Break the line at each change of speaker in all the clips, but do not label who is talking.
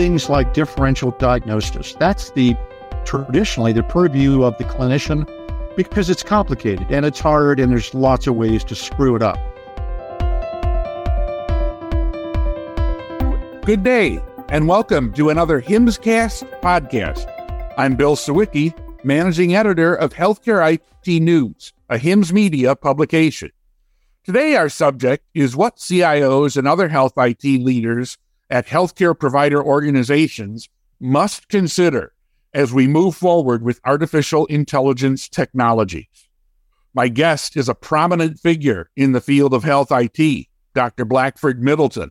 things like differential diagnosis. That's the traditionally the purview of the clinician because it's complicated and it's hard and there's lots of ways to screw it up.
Good day and welcome to another HIMSScast podcast. I'm Bill Siwicki, managing editor of Healthcare IT News, a HIMSS media publication. Today, our subject is what CIOs and other health IT leaders at healthcare provider organizations must consider as we move forward with artificial intelligence technologies. My guest is a prominent figure in the field of health IT, Dr. Blackford Middleton.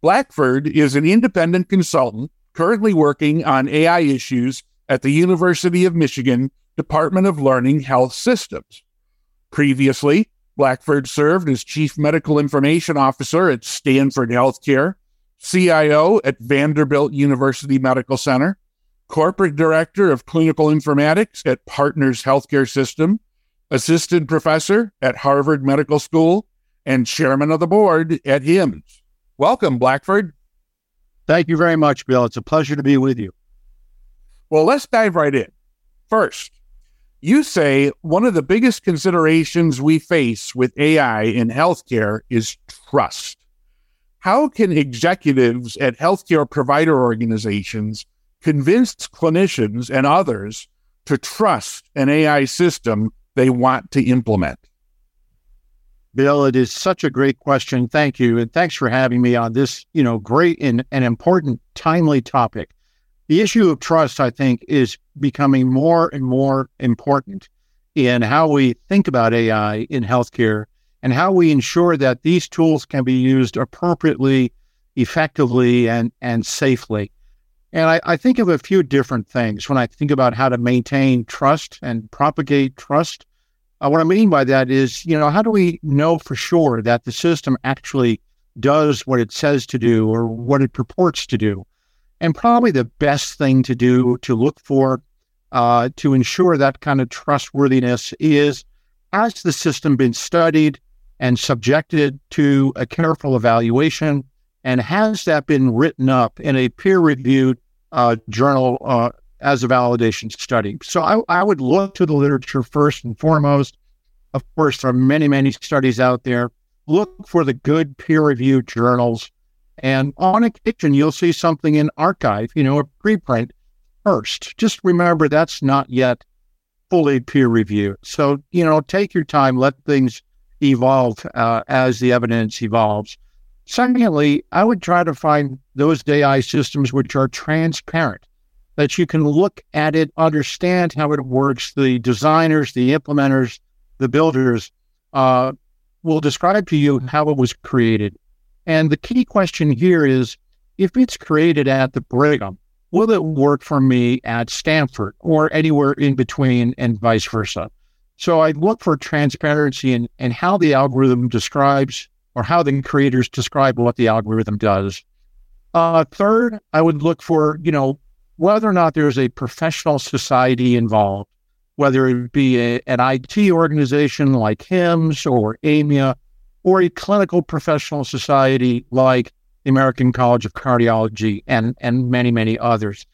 Blackford is an independent consultant currently working on AI issues at the University of Michigan Department of Learning Health Systems. Previously, Blackford served as Chief Medical Information Officer at Stanford Healthcare, CIO at Vanderbilt University Medical Center, Corporate Director of Clinical Informatics at Partners Healthcare System, Assistant Professor at Harvard Medical School, and Chairman of the Board at HIMSS. Welcome, Blackford.
Thank you very much, Bill. It's a pleasure to be with you.
Well, let's dive right in. First, you say one of the biggest considerations we face with AI in healthcare is trust. How can executives at healthcare provider organizations convince clinicians and others to trust an AI system they want to implement?
Bill, it is such a great question. Thank you. And thanks for having me on this, you know, great and, and important, timely topic. The issue of trust, I think, is becoming more and more important in how we think about AI in healthcare and how we ensure that these tools can be used appropriately, effectively, and, and safely. And I, I think of a few different things when I think about how to maintain trust and propagate trust. Uh, what I mean by that is, you know, how do we know for sure that the system actually does what it says to do or what it purports to do? And probably the best thing to do to look for uh, to ensure that kind of trustworthiness is has the system been studied and subjected to a careful evaluation? And has that been written up in a peer reviewed uh, journal uh, as a validation study? So I, I would look to the literature first and foremost. Of course, there are many, many studies out there. Look for the good peer reviewed journals and on occasion, you'll see something in arXiv, you know, a preprint first. Just remember that's not yet fully peer reviewed. So, you know, take your time, let things evolve uh, as the evidence evolves. Secondly, I would try to find those AI systems which are transparent, that you can look at it, understand how it works. The designers, the implementers, the builders uh, will describe to you how it was created and the key question here is if it's created at the Brigham, will it work for me at Stanford or anywhere in between and vice versa? So I look for transparency in, in how the algorithm describes or how the creators describe what the algorithm does. Uh, third, I would look for, you know, whether or not there's a professional society involved, whether it be a, an IT organization like HIMSS or AMIA or a clinical professional society like the American College of Cardiology and, and many, many others.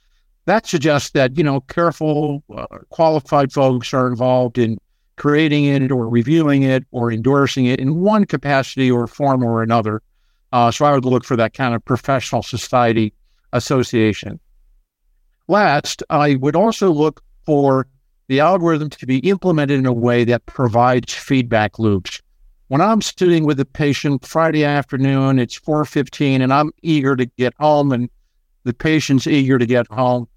That suggests that, you know, careful, uh, qualified folks are involved in creating it or reviewing it or endorsing it in one capacity or form or another. Uh, so I would look for that kind of professional society association. Last, I would also look for the algorithm to be implemented in a way that provides feedback loops when I'm sitting with a patient Friday afternoon, it's 4:15 and I'm eager to get home and the patient's eager to get home,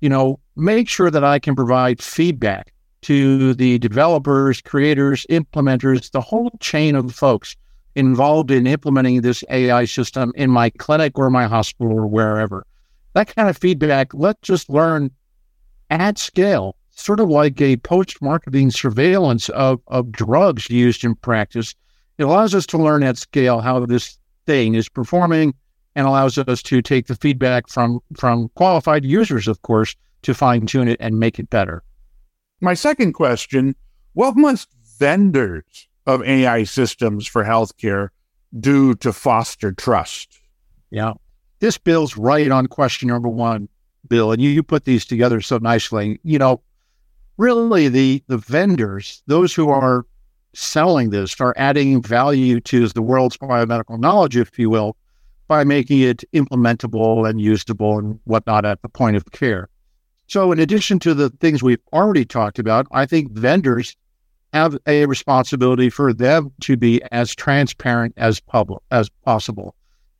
you know, make sure that I can provide feedback to the developers, creators, implementers, the whole chain of folks involved in implementing this AI system in my clinic or my hospital or wherever. That kind of feedback, let's just learn at scale sort of like a post marketing surveillance of, of drugs used in practice. It allows us to learn at scale how this thing is performing and allows us to take the feedback from, from qualified users, of course, to fine tune it and make it better.
My second question what must vendors of AI systems for healthcare do to foster trust?
Yeah. this builds right on question number one, Bill, and you, you put these together so nicely. You know, really the the vendors, those who are selling this, are adding value to the world's biomedical knowledge, if you will, by making it implementable and usable and whatnot at the point of care. So, in addition to the things we've already talked about, I think vendors have a responsibility for them to be as transparent as public as possible.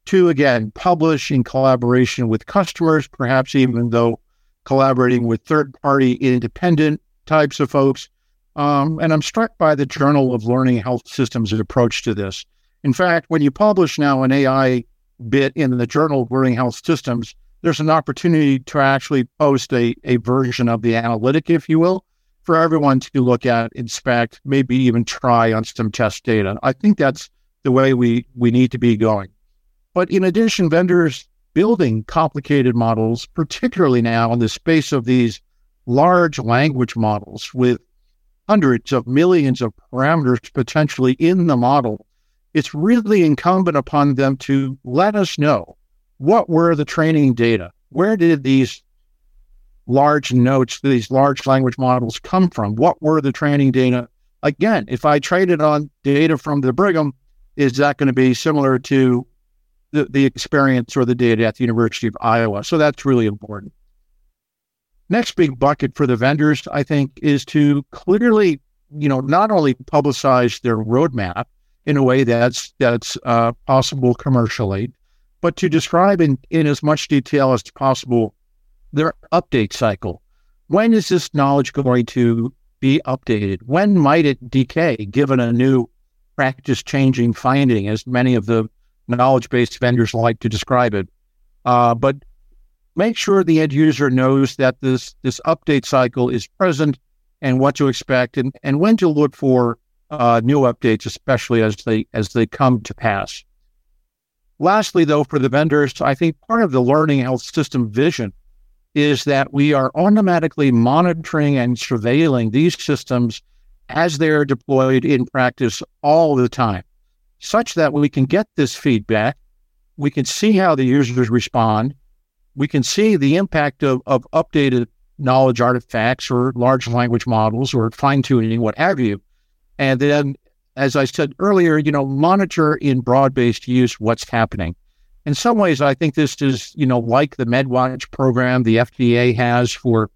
To again publish in collaboration with customers, perhaps even though collaborating with third party independent types of folks. Um, and I'm struck by the Journal of Learning Health Systems' approach to this. In fact, when you publish now an AI bit in the Journal of Learning Health Systems, there's an opportunity to actually post a, a version of the analytic, if you will, for everyone to look at, inspect, maybe even try on some test data. I think that's the way we, we need to be going. But in addition, vendors building complicated models, particularly now in the space of these large language models with hundreds of millions of parameters potentially in the model, it's really incumbent upon them to let us know what were the training data? Where did these large notes, these large language models come from? What were the training data? Again, if I traded on data from the Brigham, is that going to be similar to the, the experience or the data at the University of Iowa? So that's really important. Next big bucket for the vendors, I think, is to clearly, you know, not only publicize their roadmap in a way that's that's uh, possible commercially, but to describe in, in as much detail as possible their update cycle. When is this knowledge going to be updated? When might it decay given a new practice changing finding, as many of the knowledge based vendors like to describe it? Uh, but make sure the end user knows that this, this update cycle is present and what to expect and, and when to look for uh, new updates, especially as they as they come to pass. Lastly, though, for the vendors, I think part of the learning health system vision is that we are automatically monitoring and surveilling these systems as they're deployed in practice all the time, such that we can get this feedback, we can see how the users respond, we can see the impact of, of updated knowledge artifacts or large language models or fine tuning, what have you. And then as I said earlier, you know, monitor in broad based use what's happening. In some ways, I think this is, you know, like the MedWatch program the FDA has for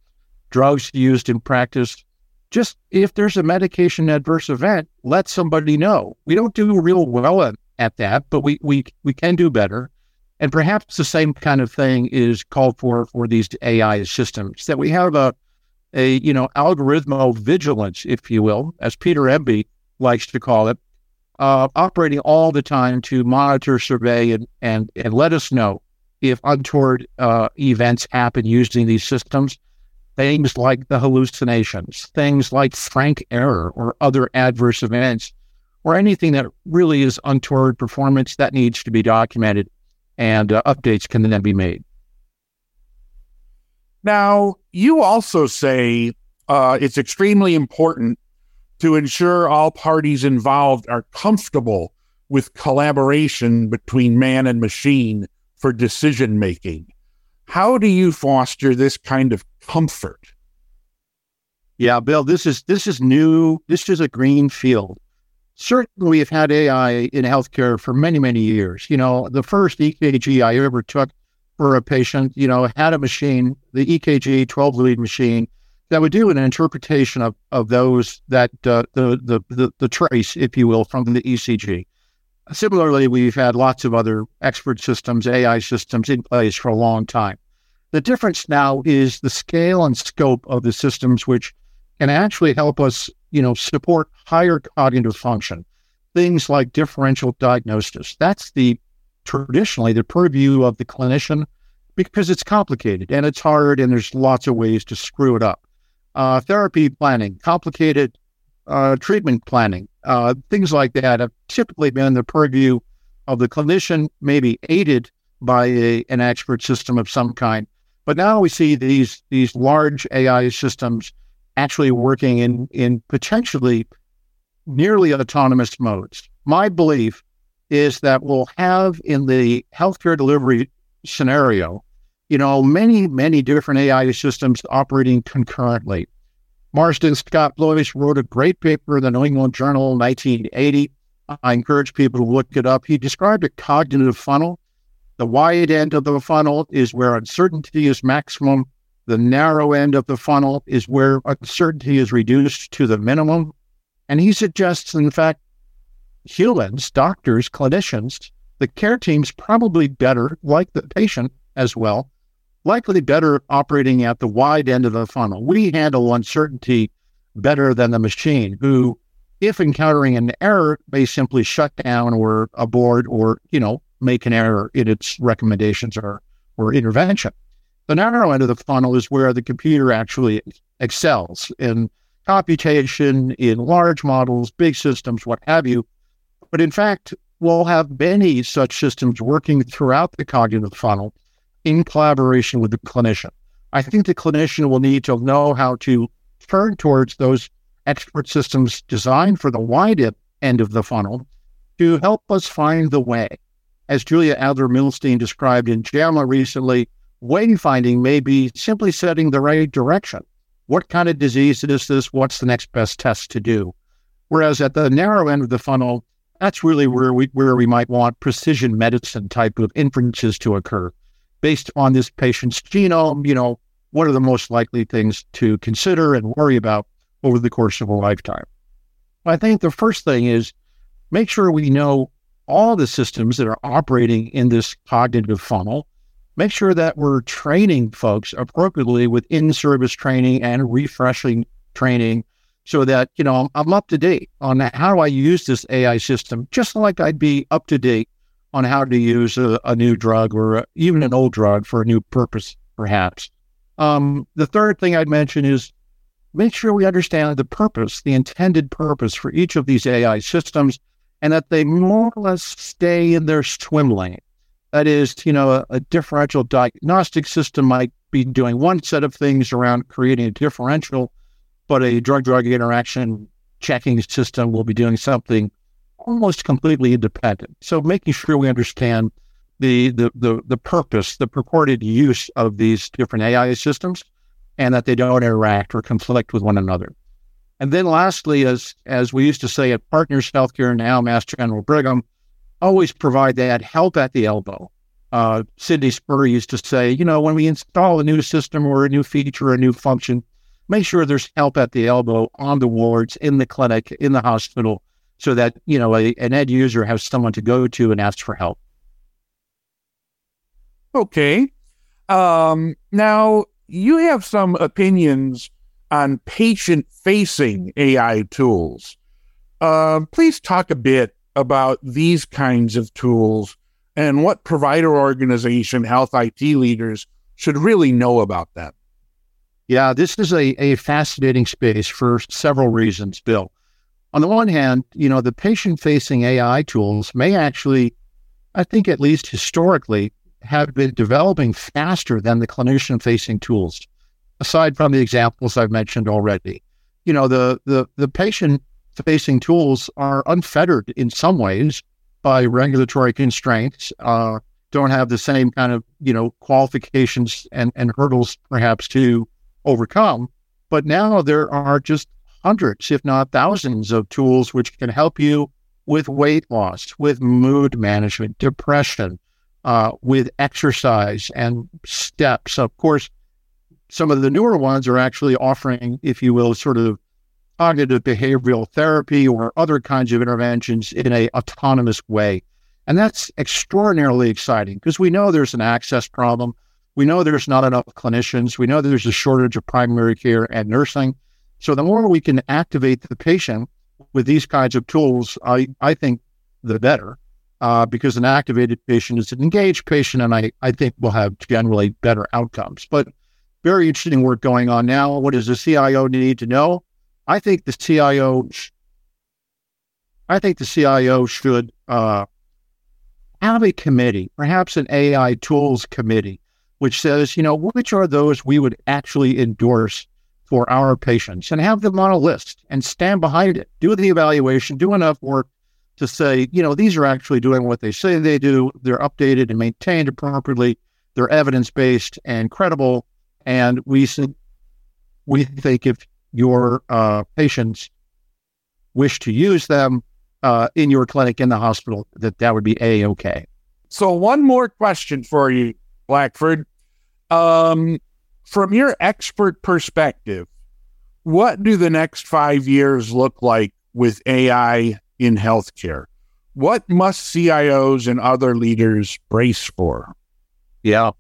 drugs used in practice. Just if there's a medication adverse event, let somebody know. We don't do real well at that, but we we we can do better. And perhaps the same kind of thing is called for for these AI systems that we have a a you know algorithmovigilance, if you will, as Peter Embi likes to call it, uh, operating all the time to monitor, survey, and and and let us know if untoward uh, events happen using these systems. Things like the hallucinations, things like frank error or other adverse events, or anything that really is untoward performance that needs to be documented, and uh, updates can then be made.
Now, you also say uh, it's extremely important to ensure all parties involved are comfortable with collaboration between man and machine for decision making. How do you foster this kind of comfort?
Yeah, Bill, this is this is new. This is a green field. Certainly, we've had AI in healthcare for many, many years. You know, the first EKG I ever took for a patient, you know, had a machine, the EKG 12 lead machine that would do an interpretation of, of those that uh, the, the, the the trace, if you will, from the ECG. Similarly, we've had lots of other expert systems, AI systems in place for a long time. The difference now is the scale and scope of the systems, which can actually help us, you know, support higher cognitive function. Things like differential diagnosis. That's the traditionally the purview of the clinician because it's complicated and it's hard and there's lots of ways to screw it up uh, therapy planning, complicated uh, treatment planning, uh, things like that have typically been the purview of the clinician, maybe aided by a, an expert system of some kind. But now we see these these large AI systems actually working in in potentially nearly autonomous modes. My belief is that we'll have in the healthcare delivery scenario, you know, many, many different AI systems operating concurrently. Marsden Scott Blois wrote a great paper in the New England Journal in 1980. I encourage people to look it up. He described a cognitive funnel. The wide end of the funnel is where uncertainty is maximum. The narrow end of the funnel is where uncertainty is reduced to the minimum. And he suggests, in fact, humans, doctors, clinicians, the care team's probably better, like the patient as well, likely better operating at the wide end of the funnel. We handle uncertainty better than the machine, who, if encountering an error, may simply shut down or abort or, you know, make an error in its recommendations or, or intervention. The narrow end of the funnel is where the computer actually excels in computation, in large models, big systems, what have you. But in fact, we'll have many such systems working throughout the cognitive funnel in collaboration with the clinician. I think the clinician will need to know how to turn towards those expert systems designed for the wide end of the funnel to help us find the way. As Julia Adler Milstein described in JAMA recently, wayfinding may be simply setting the right direction. What kind of disease is this? What's the next best test to do? Whereas at the narrow end of the funnel, that's really where we where we might want precision medicine type of inferences to occur. Based on this patient's genome, you know, what are the most likely things to consider and worry about over the course of a lifetime? I think the first thing is make sure we know all the systems that are operating in this cognitive funnel make sure that we're training folks appropriately with in-service training and refreshing training so that, you know, I'm up to date on how do I use this AI system, just like I'd be up to date on how to use a, a new drug or even an old drug for a new purpose, perhaps. Um, the third thing I'd mention is make sure we understand the purpose, the intended purpose for each of these AI systems, and that they more or less stay in their swim lane. That is, you know, a, a differential diagnostic system might be doing one set of things around creating a differential, but a drug drug interaction checking system will be doing something almost completely independent. So making sure we understand the, the the the purpose, the purported use of these different AI systems, and that they don't interact or conflict with one another. And then lastly, as as we used to say at Partners Healthcare, now Mass General Brigham, always provide that help at the elbow. Uh, Sidney Spurr used to say, you know, when we install a new system or a new feature or a new function, make sure there's help at the elbow on the wards, in the clinic, in the hospital, so that, you know, a, an end user has someone to go to and ask for help.
Okay. Um, now, you have some opinions on patient facing AI tools. Uh, please talk a bit about these kinds of tools and what provider organization health IT leaders should really know about them.
Yeah, this is a, a fascinating space for several reasons, Bill. On the one hand, you know, the patient facing AI tools may actually, I think at least historically, have been developing faster than the clinician facing tools, aside from the examples I've mentioned already. You know, the the the patient facing tools are unfettered in some ways by regulatory constraints, uh, don't have the same kind of, you know, qualifications and, and hurdles perhaps to overcome. But now there are just hundreds, if not thousands, of tools which can help you with weight loss, with mood management, depression, uh, with exercise and steps. Of course, some of the newer ones are actually offering, if you will, sort of cognitive behavioral therapy or other kinds of interventions in a autonomous way. And that's extraordinarily exciting because we know there's an access problem. We know there's not enough clinicians. We know there's a shortage of primary care and nursing. So the more we can activate the patient with these kinds of tools, I, I think the better, uh, because an activated patient is an engaged patient, and I, I think we'll have generally better outcomes. But very interesting work going on now. What does the CIO need to know? I think the CIO, I think the CIO should uh, have a committee, perhaps an AI tools committee, which says, you know, which are those we would actually endorse for our patients and have them on a list and stand behind it. Do the evaluation, do enough work to say, you know, these are actually doing what they say they do. They're updated and maintained appropriately. they're evidence based and credible. And we we think if your uh, patients wish to use them uh, in your clinic in the hospital, that that would be a okay.
So one more question for you, Blackford. Um, from your expert perspective, what do the next five years look like with AI in healthcare? What must CIOs and other leaders brace for?
Yeah.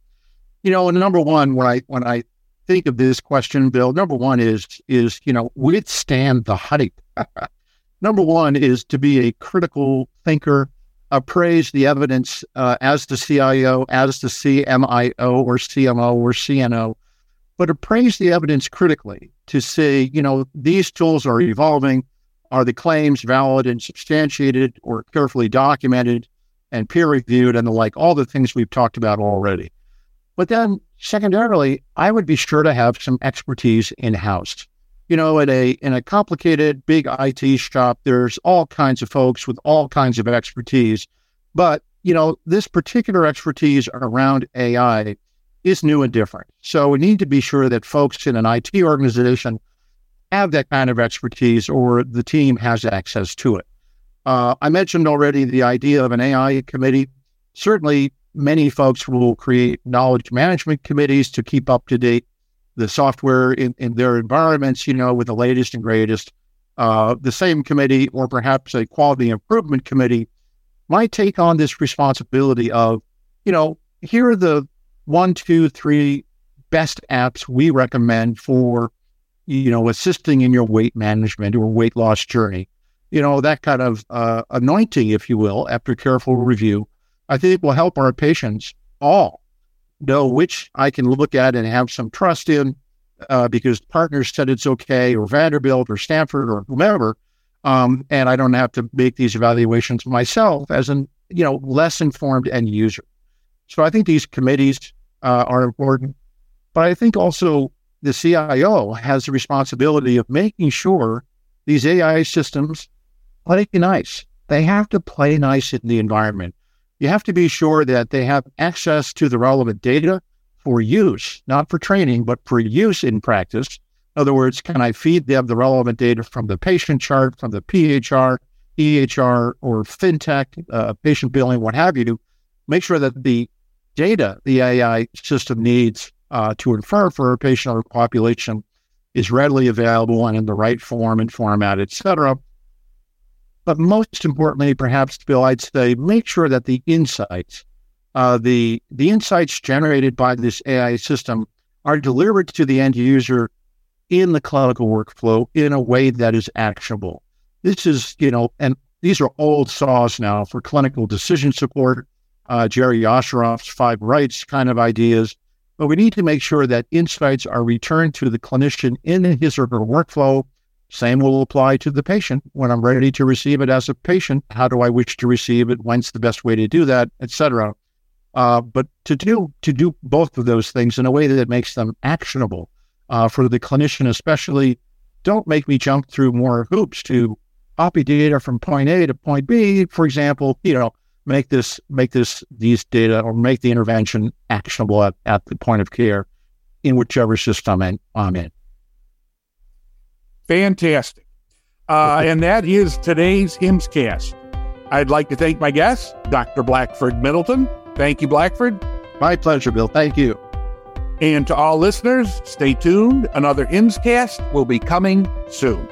You know, and number one, when I when I think of this question, Bill, number one is is, you know, withstand the hype. number one is to be a critical thinker, appraise the evidence uh, as the CIO, as the CMIO or CMO or CNO, but appraise the evidence critically to say, you know, these tools are evolving. Are the claims valid and substantiated or carefully documented and peer reviewed and the like, all the things we've talked about already. But then, secondarily, I would be sure to have some expertise in house. You know, in a in a complicated big IT shop, there's all kinds of folks with all kinds of expertise. But you know, this particular expertise around AI is new and different. So we need to be sure that folks in an IT organization have that kind of expertise or the team has access to it. Uh, I mentioned already the idea of an AI committee. Certainly, many folks will create knowledge management committees to keep up to date the software in, in their environments, you know, with the latest and greatest. Uh, the same committee, or perhaps a quality improvement committee, might take on this responsibility of, you know, here are the one, two, three best apps we recommend for, you know, assisting in your weight management or weight loss journey. You know, that kind of uh, anointing, if you will, after careful review, I think will help our patients all know which I can look at and have some trust in uh, because partners said it's okay, or Vanderbilt or Stanford or whomever. Um, and I don't have to make these evaluations myself as an, you know, less informed end user. So I think these committees uh, are important. But I think also the CIO has the responsibility of making sure these AI systems play nice. They have to play nice in the environment. You have to be sure that they have access to the relevant data for use, not for training, but for use in practice. In other words, can I feed them the relevant data from the patient chart, from the PHR, EHR, or FinTech, uh, patient billing, what have you, make sure that the data the AI system needs uh, to infer for a patient or population is readily available and in the right form and format, et cetera. But most importantly, perhaps, Bill, I'd say make sure that the insights, uh, the the insights generated by this AI system are delivered to the end user in the clinical workflow in a way that is actionable. This is, you know, and these are old saws now for clinical decision support uh, Jerry Osheroff's five rights kind of ideas. But we need to make sure that insights are returned to the clinician in his or her workflow. Same will apply to the patient. When I'm ready to receive it as a patient, how do I wish to receive it? When's the best way to do that, etc. Uh, but to do to do both of those things in a way that makes them actionable uh, for the clinician, especially. Don't make me jump through more hoops to copy data from point A to point B. For example, you know, make this make this these data or make the intervention actionable at, at the point of care in whichever system I'm in.
Fantastic. Uh, and that is today's HIMSScast. I'd like to thank my guest, Dr. Blackford Middleton. Thank you, Blackford.
My pleasure, Bill. Thank you.
And to all listeners, stay tuned. Another HIMSScast will be coming soon.